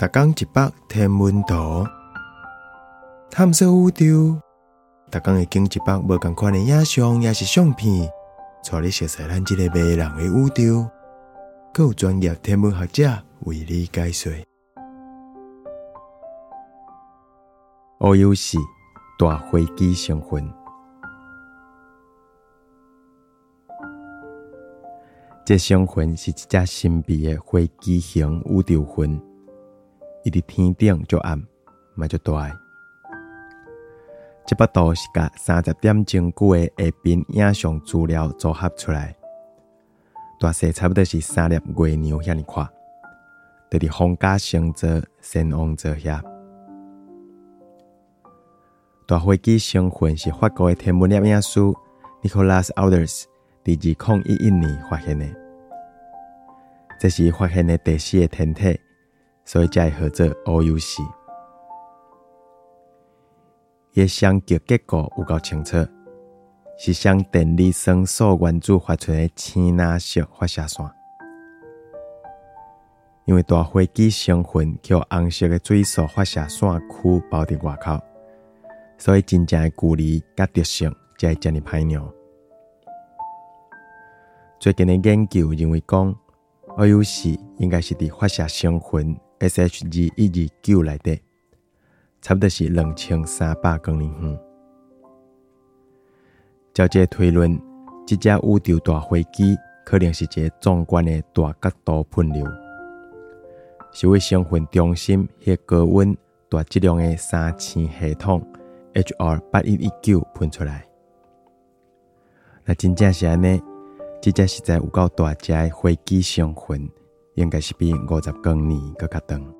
逐工一百天文图，探索宇宙。逐工会经一百无共款的影像，也是相片，带你熟悉咱即个迷人的宇宙。更有专业天文学者为你解说。乌有是大飞机成分，这成分是一只神秘的飞机型宇宙云。伊伫天顶就暗，嘛就大。这幅图是甲三十点钟久的下边影像资料组合出来，大细差不多是三粒月亮遐尼宽，伫伫皇家星座、神王座遐。大飞机成分是法国的天文摄影师 Nicolas Alders 伫二零一一年发现的，这是发现的第四个天体。所以才会合作乌有四。伊相极结构有够清楚，是向电离酸素原子发出诶青蓝色发射线。因为大飞机成分靠红色诶水素发射线区包伫外口，所以真正诶距离甲特性才会遮尔歹鸟。最近诶研究认为讲，乌有四应该是伫发射成分。S.H. 二一二九内底，差不多是两千三百公里远。照这推论，这只宇宙大飞机可能是一个壮观的大角度喷流，是为成分中心迄高温大质量的三千系统 H.R. 八一一九喷出来。那真正是安尼，这只实在有够大只的飞机成分。应该是比五十公年更较长。